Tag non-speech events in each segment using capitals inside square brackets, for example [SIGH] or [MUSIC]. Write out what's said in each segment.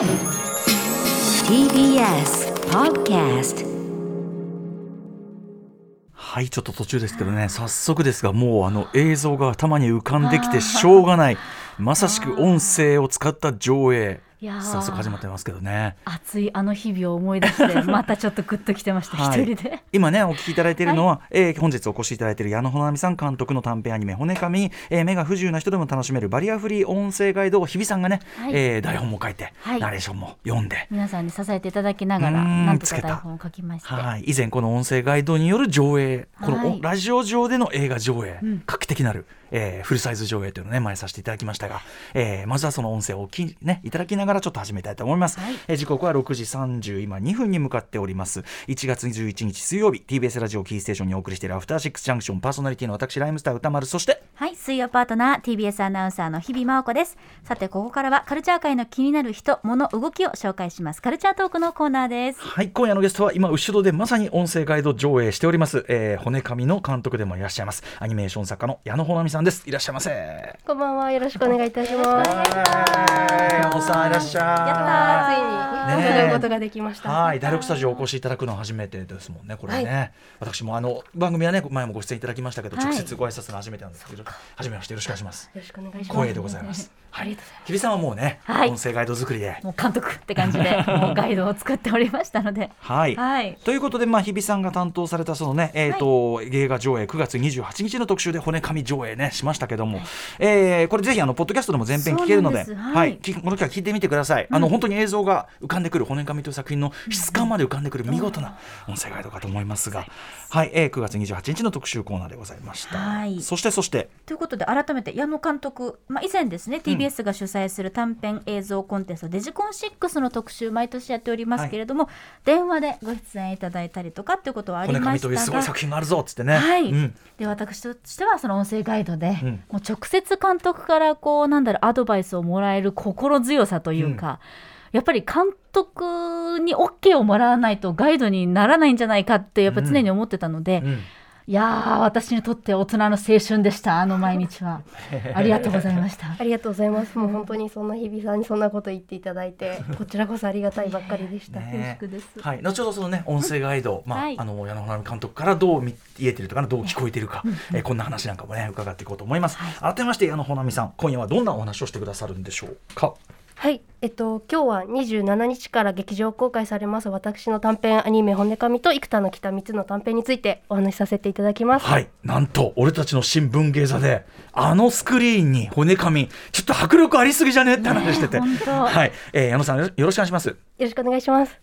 TBS Podcast はいちょっと途中ですけどね。早速ですがもうあの映像が頭に浮かんできてしょうがない。まさしく音声を使った上映。早速始まってますけどね。熱いあの日々を思い出してまたちょっとグッときてましたはい。一人で。今ねお聞きいただいているのは、えー本日お越しいただいている矢野穂波さん監督の短編アニメ「骨紙」えー目が不自由な人でも楽しめるバリアフリー音声ガイドを日比さんがね、はい。えー台本も書いて、はい。ナレーションも読んで。皆さんに支えていただきながらなんとつけた。か台本を書きまして。はい、以前この音声ガイドによる上映、このラジオ上での映画上映、うん。画期的なる、えーフルサイズ上映というのをね前させていただきましたが、えーまずはその音声をお聞きねいただきながらちょっと始めたいと思います、はい。えー時刻は6時30今2分に向かっております。1月21日水曜日 TBS ラジオキーステーションにお送りしているアフターシックスジャンクションパーソナリティの私ライムスター歌丸。そしてはい水曜パートナー TBS アナウンサーの日々真央子ですさてここからはカルチャー界の気になる人物動きを紹介します。カルチャートークのコーナーです。はい今夜のゲストは今後ろでまさに音声ガイド上映しております、えー骨紙の監督でもいらっしゃいます。アニメーション作家の矢野穂波さんですいらっしゃいませこんばんは。よろしくお願いいたします。はい矢野さんいらっしゃいついに伺うことができました。はい、第六スタジオお越しいただくのは初めてですもんね、これね。私もあの番組はね、前もご出演いただきましたけど、はい直接ご挨拶の初めてなんですけど、初めましてよろしくお願いします。よろしくお願いします。光栄でございます。ありがとうございます。日比さんはもうね、はい音声ガイド作りで。もう監督って感じで [LAUGHS] もうガイドを作っておりましたのではい。はいということで、まあ、日比さんが担当されたそのね、えっ、と、映画上映9月28日の特集で骨紙上映ねしましたけども、えーこれぜひあのポッドキャストでも全編聞けるので、ははい。い、きこの機会聞いてみてください。あの本当に映像が浮かんでくる骨紙という作品の質感まで浮かんでくる見事な音声ガイドかと思いますが、はい、えー、9月28日の特集コーナーでございました。はい。そしてそして。ということで改めて矢野監督、まあ、以前ですね TBS が主催する短編映像コンテスト、デジコン6の特集毎年やっておりますけれども、電話でご出演いただいたりとかっていうことはありましたが。というすごい作品があるぞっつってね。はい、うん。で私としてはその音声ガイドで、うん。もう直接監督からこうなんだろうアドバイスをもらえる心強さというか、やっぱり監督に OK をもらわないとガイドにならないんじゃないかってやっぱ常に思ってたので、うんいやー私にとって大人の青春でしたあの毎日は。[LAUGHS] ありがとうございました。ありがとうございます。もう本当にそんな日比さんにそんなこと言っていただいて、こちらこそありがたいばっかりでした。ね恐縮です。はい、後ほどそのね音声ガイド、まあ、はい。あの矢野花見監督からどう見えてるとかなどう聞こえてるか、えーこんな話なんかもね伺っていこうと思います、改めまして矢野花見さん今夜はどんなお話をしてくださるんでしょうか？はい、えっと今日は27日から劇場公開されます私の短編アニメ骨紙と幾多の北三つの短編についてお話しさせていただきます。はい。なんと俺たちの新聞芸座であのスクリーンに骨紙ちょっと迫力ありすぎじゃね？って話してて、ねえ本当。はい、えー矢野さんよろしくお願いします。よろしくお願いします。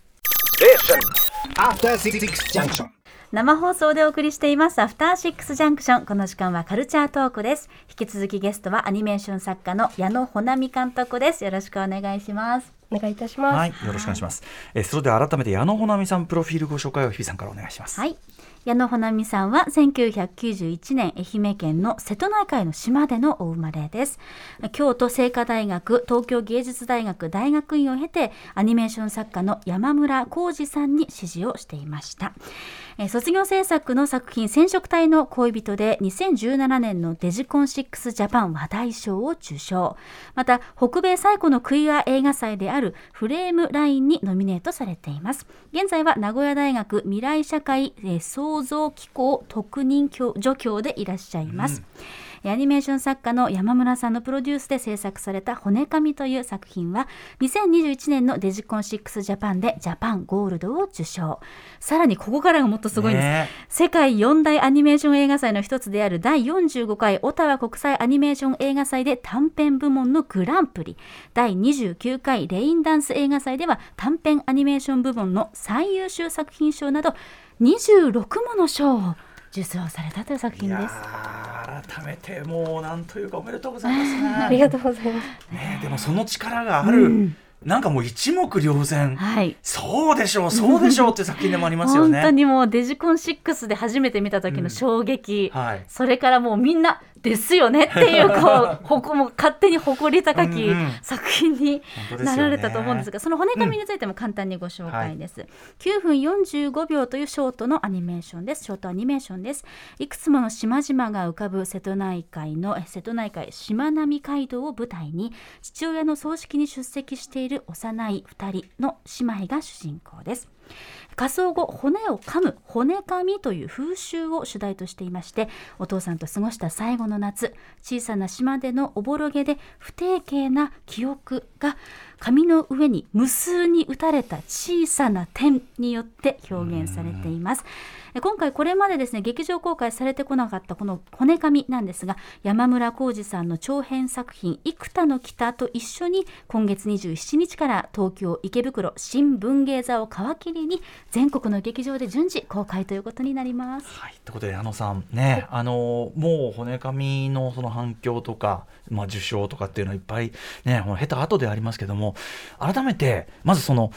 Junction. 生放送でお送りしていますアフターシックスジャンクション。この時間はカルチャートークです。引き続きゲストはアニメーション作家の矢野穂波監督です。よろしくお願いします。お願いいたします。はいよろしくお願いします、えーそれでは改めて矢野穂波さんプロフィールご紹介を日比さんからお願いします。はい矢野穂波さんは1991年愛媛県の瀬戸内海の島でのお生まれです。京都精華大学東京芸術大学大学院を経てアニメーション作家の山村浩二さんに指示をしていました。卒業制作の作品「染色体の恋人」で2017年のデジコン6ジャパン話題賞を受賞。また北米最古のクイア映画祭であるフレームラインにノミネートされています。現在は名古屋大学未来社会、えー創造機構特任教助教でいらっしゃいます、アニメーション作家の山村さんのプロデュースで制作された「骨紙」という作品は2021年のデジコン6ジャパンでジャパンゴールドを受賞。さらにここからがもっとすごいんです、ね。世界四大アニメーション映画祭の一つである第45回オタワ国際アニメーション映画祭で短編部門のグランプリ。第29回レインダンス映画祭では短編アニメーション部門の最優秀作品賞など26もの賞を受賞されたという作品です。ー改めてもうなんというかおめでとうございますね。[LAUGHS] ありがとうございます。ねでもその力がある、なんかもう一目瞭然、はい。そうでしょうそうでしょうって作品でもありますよね。[LAUGHS] 本当にもうデジコン6で初めて見た時の衝撃、はい。それからもうみんなですよねっていうこうほこもう勝手に誇り高きうんうん。作品になられたと思うんですが、その骨紙についても簡単にご紹介です、9分45秒というショートのアニメーションです。ショートアニメーションです。いくつもの島々が浮かぶ瀬戸内海のえ瀬戸内海しまなみ海道を舞台に父親の葬式に出席している幼い2人の姉妹が主人公です仮装後骨を噛む骨噛みという風習を主題としていましてお父さんと過ごした最後の夏小さな島でのおぼろげで不定形な記憶が紙の上に無数に打たれた小さな点によって表現されています。今回これまでですね劇場公開されてこなかったこの骨紙なんですが山村浩二さんの長編作品幾多の北と一緒に今月27日から東京池袋新文芸座を皮切りに全国の劇場で順次公開ということになります。はい、ということで矢野さんね、あのもう骨紙のその反響とか、まあ、受賞とかっていうのはいっぱいね経た後でありますけども改めてまずその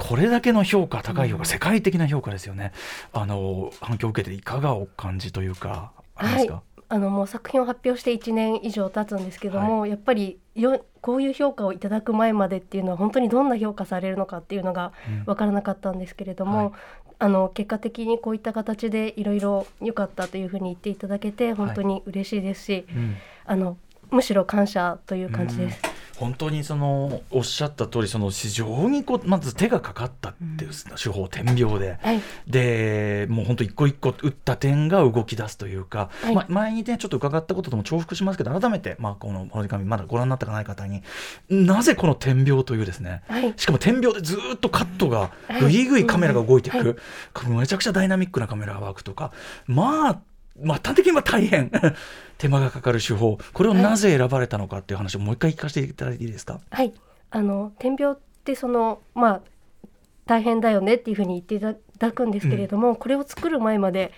これだけの評価高い評価、世界的な評価ですよね。あの反響を受けていかがお感じというかありますか、あのもう作品を発表して1年以上経つんですけども、やっぱりよこういう評価をいただく前までっていうのは本当にどんな評価されるのかっていうのがうん。分からなかったんですけれども、はい。あの結果的にこういった形でいろいろ良かったというふうに言っていただけて本当に嬉しいですし、うん。あのむしろ感謝という感じです。本当にそのおっしゃった通りその非常にこうまず手がかかったっていう手法点描で、はい。でもう本当一個一個打った点が動き出すというか、はい。ま、前にねちょっと伺ったこととも重複しますけど改めて、まあ、この「骨紙」まだご覧になったかない方になぜこの点描というですねはい。しかも点描でずーっとカットがはい。ぐいぐいカメラが動いてい。く、めちゃくちゃダイナミックなカメラワークとかまあまあ端的には大変。[LAUGHS] 手間がかかる手法。これをなぜ選ばれたのかっていう話をもう一回聞かせていただいていいですか、はい、あの点描ってそのまあ大変だよねっていうふうに言っていただくんですけれども、これを作る前まで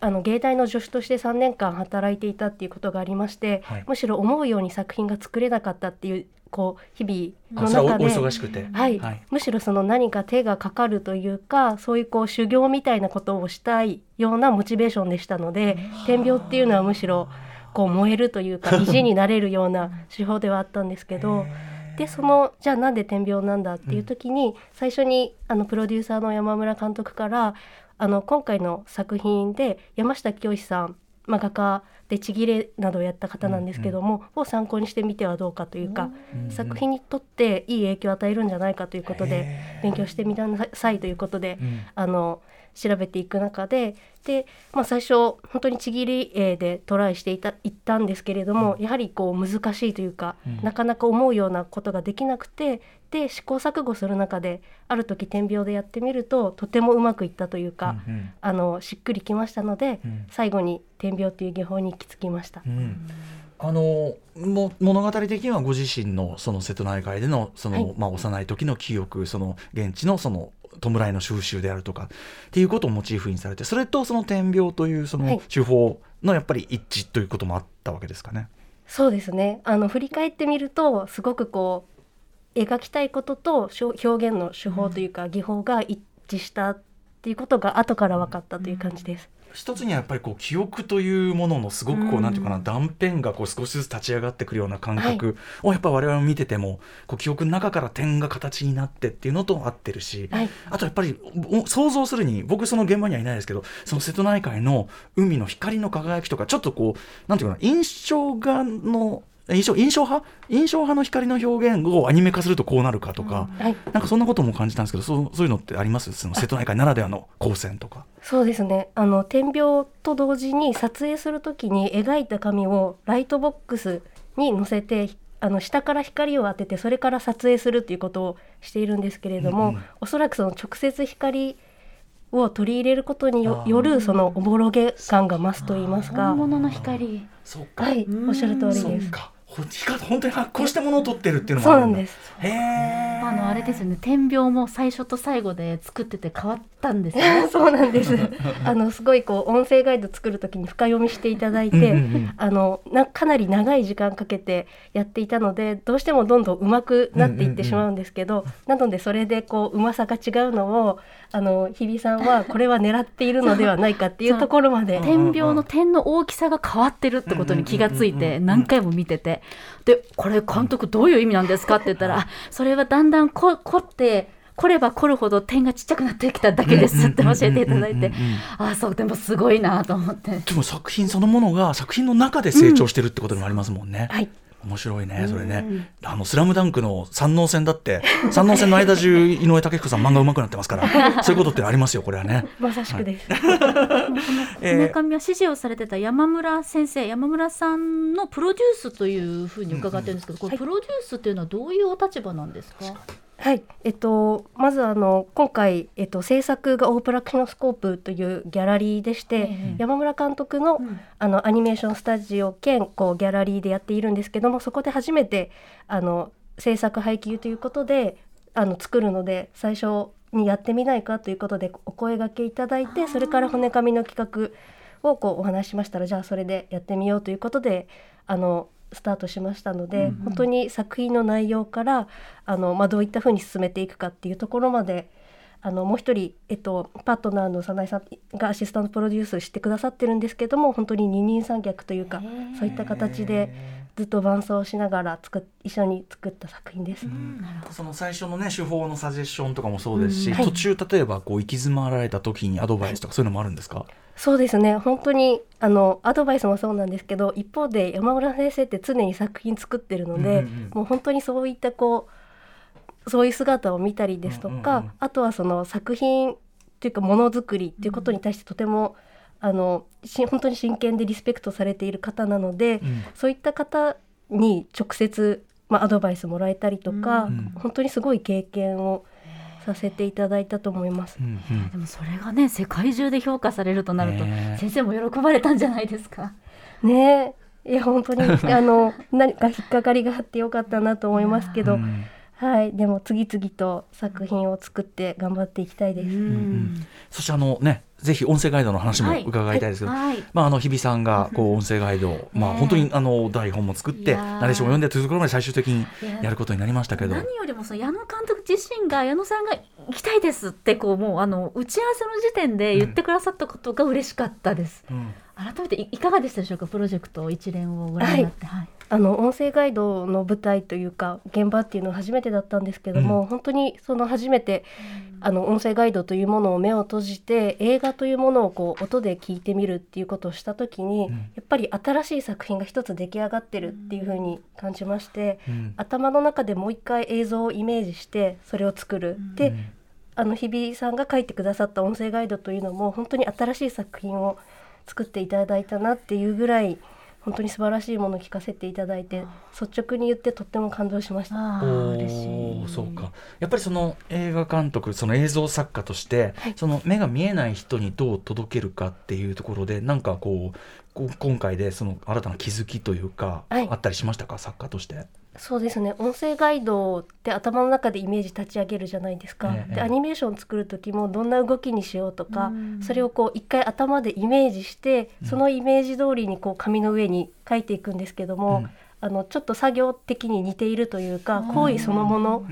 あの芸大の助手として3年間働いていたっていうことがありまして、はい。むしろ思うように作品が作れなかったっていうこう日々の中で。忙しくて、はい、はい。むしろその何か手がかかるというかそういうこう修行みたいなことをしたいようなモチベーションでしたので点描っていうのはむしろこう燃えるというか [LAUGHS] 意地になれるような手法ではあったんですけどでそのじゃあなんで点描なんだっていう時に、最初にあのプロデューサーの山村監督からあの今回の作品で山下清さん、まあ、画家でちぎれなどをやった方なんですけども、を参考にしてみてはどうかというか、うん。作品にとっていい影響を与えるんじゃないかということで勉強してみなさいということで、うん。あの調べていく中でで、まあ、最初本当にちぎり絵でトライしていたいったんですけれども、やはりこう難しいというか、うん。なかなか思うようなことができなくてで試行錯誤する中である時点描でやってみるととてもうまくいったというか、うんうん。あのしっくりきましたので、うん。最後に点描という技法に行き着きました。うんあのも物語的にはご自身のその瀬戸内海でのその、はいまあ、幼い時の記憶その現地のその弔いの収集であるとかっていうことをモチーフにされてそれとその点描というそはいの手法のやっぱり一致ということもあったわけですかね。そうですねあの振り返ってみるとすごくこう描きたいことと表現の手法というか技法が一致したっていうことが後から分かったという感じです。一つにはやっぱりこう記憶というもののすごくこう、うん。なんていうかな断片がこう少しずつ立ち上がってくるような感覚をやっぱ我々見ててもこう記憶の中から点が形になってっていうのと合ってるし、はい。あとやっぱりお想像するに僕その現場にはいないですけどその瀬戸内海の海の光の輝きとかちょっとこうなんていうかな印象画の印象印象派？印象派の光の表現をアニメ化するとこうなるかとか、はい、なんかそんなことも感じたんですけどそうそういうのってあります？その瀬戸内海ならではの光線とか。そうですね。あの点描と同時に撮影するときに描いた紙をライトボックスに載せてあの下から光を当ててそれから撮影するということをしているんですけれども、うんうん。おそらくその直接光を取り入れることによるそのおぼろげ感が増すと言いますか。本。物の光。そうか。はい、おっしゃる通りです。光本当に発光したものを撮ってるっていうのもそうあるんんです。へえあののあれですよね。点描も最初と最後で作ってて変わったんですよね。[LAUGHS] そうなんです。あのすごいこう音声ガイド作るときに深読みしていただいて、うんうんうん。あのなかなり長い時間かけてやっていたので、どうしてもどんどん上手くなっていってしまうんですけど、なのでそれでこう上手さが違うのをあの日比さんはこれは狙っているのではないかっていう [LAUGHS] ところまで。点描の点の大きさが変わってるってことに気がついて何回も見ててでこれ監督どういう意味なんですかって言ったらあそれはだんだんこ凝って凝れば凝るほど点がちっちゃくなってきただけですって教えていただいて。うんうんうんうんあそうでもすごいなと思って。でも作品そのものが作品の中で成長してるってことでもありますもんね。はい。面白いねそれね、あの「スラムダンクの三能線だって [LAUGHS] 三能線の間中井上武彦さん漫画上手くなってますから [LAUGHS] そういうことってありますよこれはね。まさしくです。[LAUGHS] えー。村上は指示をされてた山村先生山村さんのプロデュースというふうに伺ってるんですけど、これプロデュースっていうのはどういうお立場なんですか、はい、えっと、まずあの今回、えっと、制作がオープラクシノスコープというギャラリーでして、ええ山村監督の,、ん。あのアニメーションスタジオ兼こうギャラリーでやっているんですけどもそこで初めてあの制作配給ということであの作るので最初にやってみないかということでお声掛けいただいてそれから骨紙の企画をこうお話ししましたらじゃあそれでやってみようということであのスタートしましたので、本当に作品の内容からあの、まあ、どういったふうに進めていくかっていうところまであのもう一人、えっと、パートナーの早苗さんがアシスタントプロデュースしてくださってるんですけども本当に二人三脚というかそういった形でずっと伴奏しながら作っ一緒に作った作品です。その最初のね手法のサジェッションとかもそうですし、うん。はい。途中例えばこう行き詰まられた時にアドバイスとかそういうのもあるんですか、そうですね。本当にあのアドバイスもそうなんですけど一方で山村先生って常に作品作ってるので、うんうんうん。もう本当にそういったこうそういう姿を見たりですとか、うんうんうん。あとはその作品っていうかものづくりっていうことに対してとても、あのし本当に真剣でリスペクトされている方なので、うん。そういった方に直接、まあ、アドバイスもらえたりとか、うん。本当にすごい経験をさせていただいたと思います。うんうん。でもそれがね世界中で評価されるとなると、ねえ。先生も喜ばれたんじゃないですか。ねえ。いや本当にあの何か引っかかりがあってよかったなと思いますけど、うんはいでも次々と作品を作って頑張っていきたいです。ん。そしてあのねぜひ音声ガイドの話もはい。伺いたいですけど、はい。まあ、あの日比さんがこう音声ガイドを、まあ、本当にあの台本も作ってナレーションを読んでというところまで最終的にいや。やることになりましたけど。何よりもその矢野監督自身が矢野さんが行きたいですってこうもうあの打ち合わせの時点で言ってくださったことが嬉しかったです。うん改めていいかがでしたでしょうかプロジェクト一連をご覧になって。はい。あの音声ガイドの舞台というか現場っていうのは初めてだったんですけども、うん本当にその初めてあの音声ガイドというものを目を閉じて映画というものをこう音で聞いてみるっていうことをした時に、うんやっぱり新しい作品が一つ出来上がってるっていうふうに感じまして、うん頭の中でもう一回映像をイメージしてそれを作る。であの日比さんが書いてくださった音声ガイドというのも本当に新しい作品を作っていただいたなっていうぐらい本当に素晴らしいものを聞かせていただいて率直に言ってとっても感動しました。ああお嬉しーい。そうかやっぱりその映画監督その映像作家として、その目が見えない人にどう届けるかっていうところでなんかこうこう今回でその新たな気づきというか、はい。あったりしましたか？作家として。そうですね。音声ガイドって頭の中でイメージ立ち上げるじゃないですか、ええでアニメーション作る時もどんな動きにしようとか、うん。それをこう一回頭でイメージしてそのイメージ通りにこう紙の上に書いていくんですけども、うん。あのちょっと作業的に似ているというか行為そのもの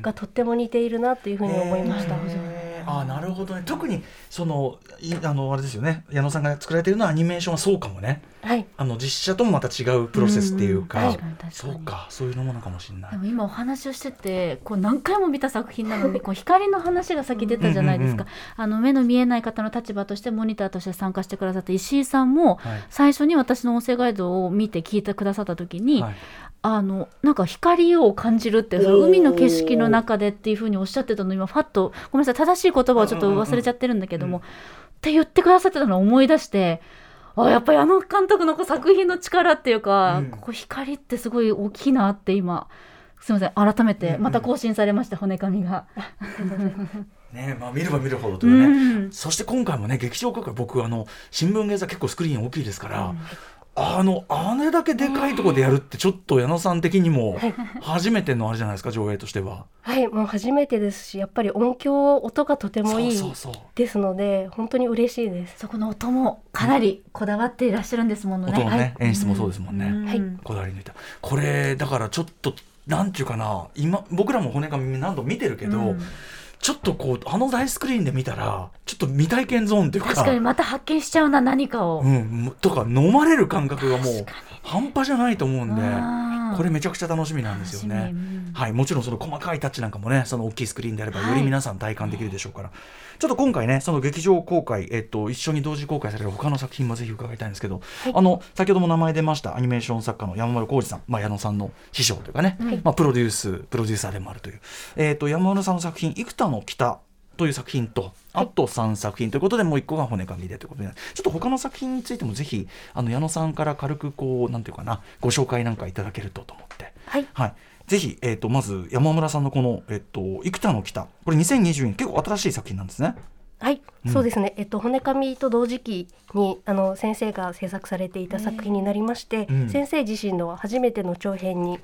がとっても似ているなというふうに思いました。へーあーなるほどね。特にそのいあのあれですよね。矢野さんが作られているのはアニメーションはそうかもね。はい。あの実写ともまた違うプロセスっていうか、うんうん確かに確かに。そうか。そういうのものかもしれない。でも今お話をしててこう何回も見た作品なのに [LAUGHS] こう光の話が先出たじゃないですか、うん。あの目の見えない方の立場としてモニターとして参加してくださった石井さんもはい。最初に私の音声ガイドを見て聞いてくださった時に、はいあのなんか光を感じるってその海の景色の中でっていうふうにおっしゃってたの今ファッとごめんなさい正しい言葉をちょっと忘れちゃってるんだけども、うんって言ってくださってたのを思い出してあやっぱりあの監督の作品の力っていうか、うん。ここ光ってすごい大きいなって今すみません改めてまた更新されました、骨紙が。[LAUGHS] ねまあ、見れば見るほどというね、うんそして今回もね劇場公開僕あの新聞芸座結構スクリーン大きいですから、あのあれだけでかいところでやるってちょっと矢野さん的にも初めてのあれじゃないですか上映としては。はいもう初めてですしやっぱり音響音がとてもいいそうそうそう。ですので本当に嬉しいです。そこの音もかなりこだわっていらっしゃるんですものね。音のね、はい。演出もそうですもんね。はい。こだわり抜いた。これだからちょっとなんていうかな今僕らも骨紙何度見てるけど、うんちょっとこうあの大スクリーンで見たらちょっと未体験ゾーンっていうか確かにまた発見しちゃうな何かを。うん、とか飲まれる感覚がもう半端じゃないと思うんでこれめちゃくちゃ楽しみなんですよね。うん。はい、もちろんその細かいタッチなんかもねその大きいスクリーンであればはい。より皆さん体感できるでしょうから、ちょっと今回ねその劇場公開、えっと、一緒に同時公開される他の作品もぜひ伺いたいんですけど、あの先ほども名前出ましたアニメーション作家の山丸浩二さん、まあ、矢野さんの師匠というかね、まあ、プロデュースプロデューサーでもあるという、えっと山丸さんの作品「幾多の北」という作品と、あと3作品ということで、もう1個が骨紙でということで、ちょっと他の作品についてもぜひ、あの矢野さんから軽くこう、なんていうかな、ご紹介なんかいただけるとと思って。はい。はい。ぜひ、えっ、と、まず山村さんのこの、えっ、と、幾多の北。これ2020年、結構新しい作品なんですね。はい、うんそうですね。えっと骨紙と同時期にあの先生が制作されていた作品になりまして、うん先生自身の初めての長編に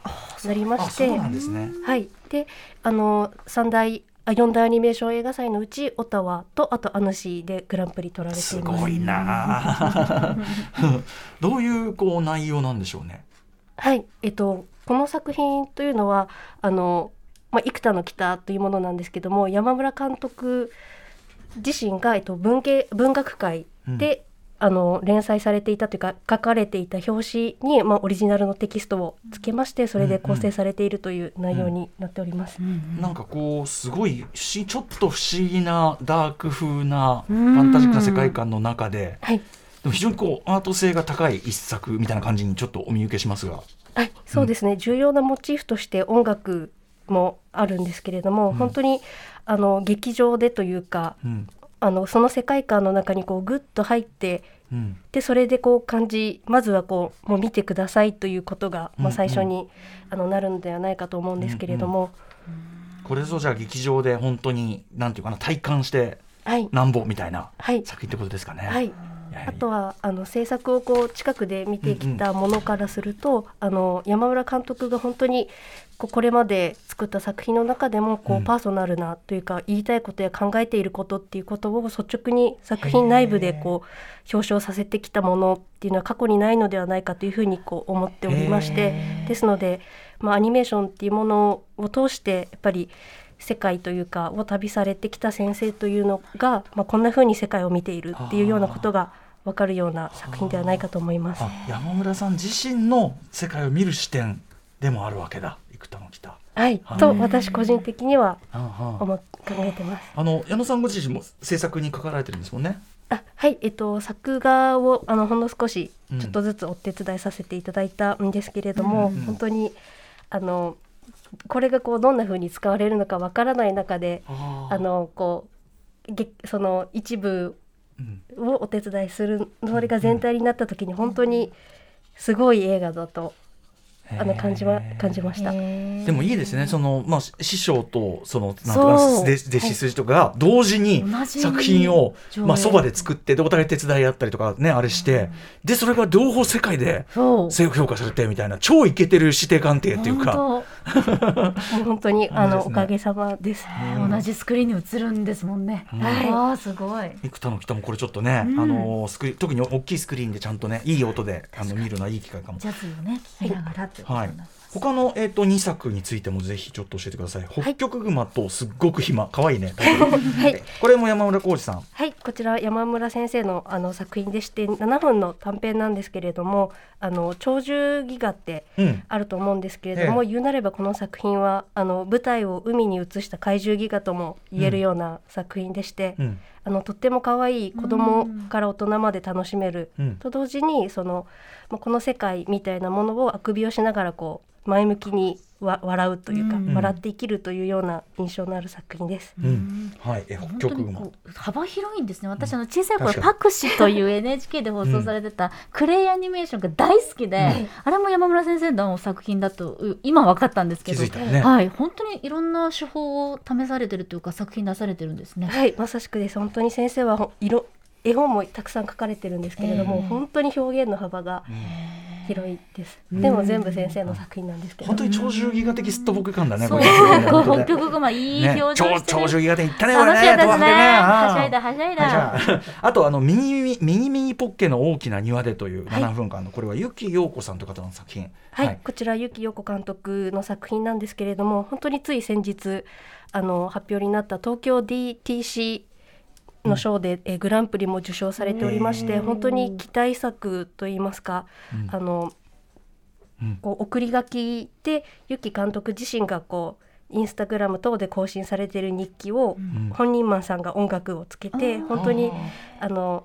なりまあ、そうして、なんですね。はい。で、あの三大あ四大アニメーション映画祭のうちオタワとあとアヌシーでグランプリ取られてすいます。ごいなあ [LAUGHS] どういう、こう、内容なんでしょうね。はい。えっとこの作品というのはあのまあ幾多の北というものなんですけども山村監督自身がえっと文芸文学界で、あの連載されていたというか書かれていた表紙に、まあ、オリジナルのテキストをつけましてそれで構成されているという内容になっております。なんかこうすごいちょっと不思議なダーク風なファンタジックな世界観の中ではい、でも非常にこうアート性が高い一作みたいな感じにちょっとお見受けしますが。はい、そうですね、重要なモチーフとして音楽もあるんですけれども、本当にあの劇場でというかうん。あのその世界観の中にこうグッと入ってうん。でそれでこう感じまずはこうもう見てくださいということが、まあ、うん。うん最初に、あのなるのではないかと思うんですけれども、これぞじゃあ劇場で本当になんていうかな体感してはい、なんぼみたいなはい。作品ってことですかね。はい、やはりあとはあの制作をこう近くで見てきたものからすると、あの山村監督が本当にこれまで作った作品の中でもこうん。うパーソナルなというか言いたいことや考えていることっていうことを率直に作品内部でこう表彰させてきたものっていうのは過去にないのではないかというふうにこう思っておりましてですので、まあ、アニメーションっていうものを通してやっぱり世界というかを旅されてきた先生というのが、まあ、こんな風に世界を見ているっていうようなことが分かるような作品ではないかと思います。あ山村さん自身の世界を見る視点でもあるわけだ幾多の北。はい、はいと私個人的にはあ思っ考えてます。あの矢野さんご自身も制作に関わられてるんですもんね。あはい、えっと作画をあのほんの少しうんちょっとずつお手伝いさせていただいたんですけれども、うんうん本当にあのこれがこうどんな風に使われるのかわからない中で、ああのこうげその一部うん。をお手伝いするそれが全体になった時に本当にすごい映画だとあの感じは感じました。でもいいですね、そのまあ師匠とそのなんとか弟弟子筋とかが同時に同時に作品をまあそばで作ってでお互い手伝い合ったりとかねあれしてでそれが両方世界で評価されてみたいな超イケてる師弟関係っていうか。本当。[LAUGHS] にあのおかげさまです。当同じスクリーンに映るんですもんね。うん。はい、ああすごい。幾多の北もこれちょっとね、うん。あのスクリ特に大きいスクリーンでちゃんとねいい音であの見るのはいい機会かも。ジャズをね聞きながらっていうことはいになります。他の、えー、と2作についてもぜひちょっと教えてください。北極熊とすっごく暇、可愛いね。[LAUGHS] はいこれも山村浩二さん。はい、こちら山村先生のあの作品でして7分の短編なんですけれども、あの鳥獣戯画ってうん。あると思うんですけれども、え言うなればこの作品はあの舞台を海に移した怪獣戯画とも言えるような作品でして、うん。あのとっても可愛い子供から大人まで楽しめる、うん。と同時にそのまあこの世界みたいなものをあくびをしながらこう前向きにわ笑うというか、うん笑って生きるというような印象のある作品です。うん。はい。え、本北極熊。当にこう幅広いんですね。私あの小さい頃パクシという NHK で放送されてたクレイアニメーションが大好きで、あれも山村先生の作品だとう今分かったんですけど、ねはい本当にいろんな手法を試されてるというか作品出されてるんですね。はい、まさしくです。本当に先生はほいろ絵本もたくさん書かれてるんですけれども、本当に表現の幅が広いです、でも全部先生の作品なんですけど。本当に長寿ギガ的すっとぼけ感だね。そう。これね。北極熊いいね。表情してる、長長寿ギガ的いったねこれ楽しいですね。はしゃいだねはしゃいはいだじゃあ。あとあのミニミニミニミニポッケの大きな庭でという7分間のこれはゆきようこさんという方の作品。はい、こちら結城陽子監督の作品なんですけれども本当につい先日あの発表になった東京 DTC の賞で、えーグランプリも受賞されておりまして本当に期待作といいますか、うん。あのうん。こう送り書きで結城監督自身がこうインスタグラム等で更新されている日記を、ん。本人マンさんが音楽をつけて本当にあの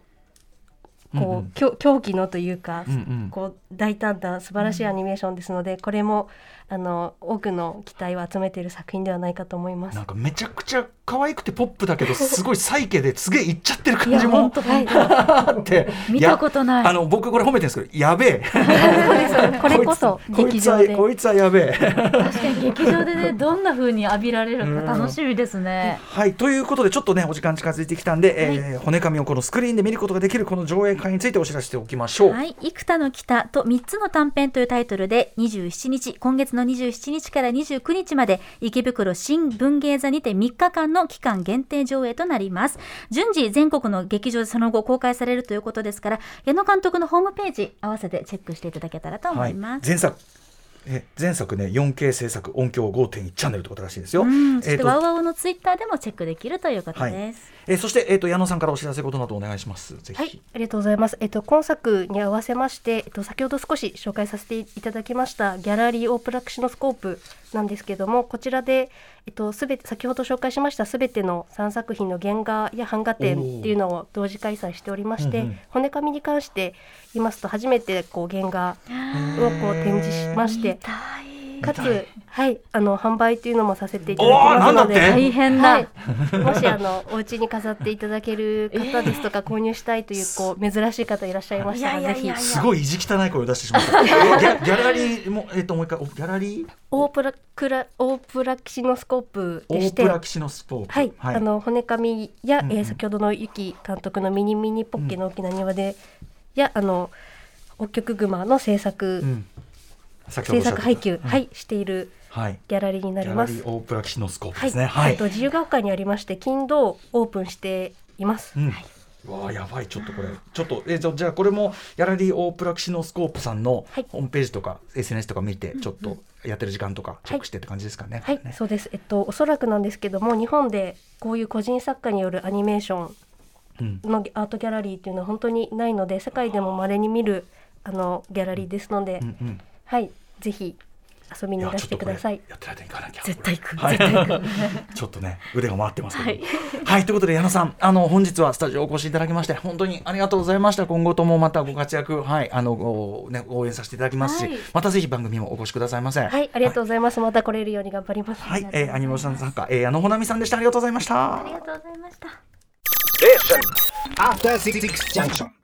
こう、うんうん。狂狂気のというか、うんうん。こう大胆な素晴らしいアニメーションですので、これもあの多くの期待を集めている作品ではないかと思います。なん。かめちゃくちゃ可愛くてポップだけどすごいサイケですげえいっちゃってるいや感じも本当。はい、あって。見たことない。やあの僕これ褒めてるんですけどやべえ。そうですこれこそこいつは劇場で。こいつはやべえ。確かに劇場でね [LAUGHS] どんな風に浴びられるか楽しみですね。はい。ということでちょっとねお時間近づいてきたんで、えー骨紙をこのスクリーンで見ることができるこの上映会についてお知らせしておきましょう、はい、幾多の北と3つの短編というタイトルで27日今月の27日から29日まで池袋新文芸座にて3日間の期間限定上映となります。順次全国の劇場でその後公開されるということですから矢野監督のホームページ合わせてチェックしていただけたらと思はいいます、前作え前作ね 4K 制作音響5.1チャンネルってことらしいですよ。うん。そしえーとてワウワウのツイッターでもチェックできるということです、えーそして、えー、と矢野さんからお知らせことなどお願いします。はい、ありがとうございます。えっと今作に合わせまして、えっと先ほど少し紹介させていただきましたギャラリーオープラクシノスコープなんですけども、こちらでえっとすべて先ほど紹介しましたすべての3作品の原画や版画展っていうのを同時開催しておりまして、うんうん骨紙に関して言いますと初めてこう原画をこう展示しまして、かつはいあの販売というのもさせていただきますので。大変だ、はい、もしあのお家に飾っていただける方ですとか、[LAUGHS] 購入したいというこう珍しい方いらっしゃいましたらぜひ。すごい意地汚い声を出してしまった。えギャギャラリーもえっ、ともう一回おギャラリー？オープラクラオープラキシノスコープオでして。ープラキシノスポーツ。はい、あの骨紙や、うんうん。えー先ほどのゆき監督のミニミニポッケの大きな庭で、やあの北極熊の制作、制作配給、うんはいしているはい。ギャラリーになギャラリります。ーオープラキシノスコープはい、ですね。はい。えっと自由が丘にありまして金土オープンしています。うん。わあやばいちょっとこれちょっとえーじゃじゃあこれもギャラリーオープラキシノスコープさんのはいホームページとか SNS とか見てちょっとやってる時間とかチェックしてって感じですかね。はい、ねそうです。えっとおそらくなんですけども日本でこういう個人作家によるアニメーションうん。のアートギャラリーっていうのは本当にないので世界でも稀に見るあのギャラリーですので、うんうん。はいぜひ遊びいにいらしてください。やってる間に行かなきゃ。絶対行く、はい絶対行く [LAUGHS] ちょっとね腕が回ってますけど。はい、ということで矢野さんあの本日はスタジオお越しいただきまして本当にありがとうございました。今後ともまたご活躍はいあのごね応援させていただきますし、はいまたぜひ番組もお越しくださいませ。はい、ありがとうございます。また来れるように頑張ります。はい、えー、アニメーション作家、えー、矢野ほなみさんでした。ありがとうございました。ありがとうございました Station. After Six Junction.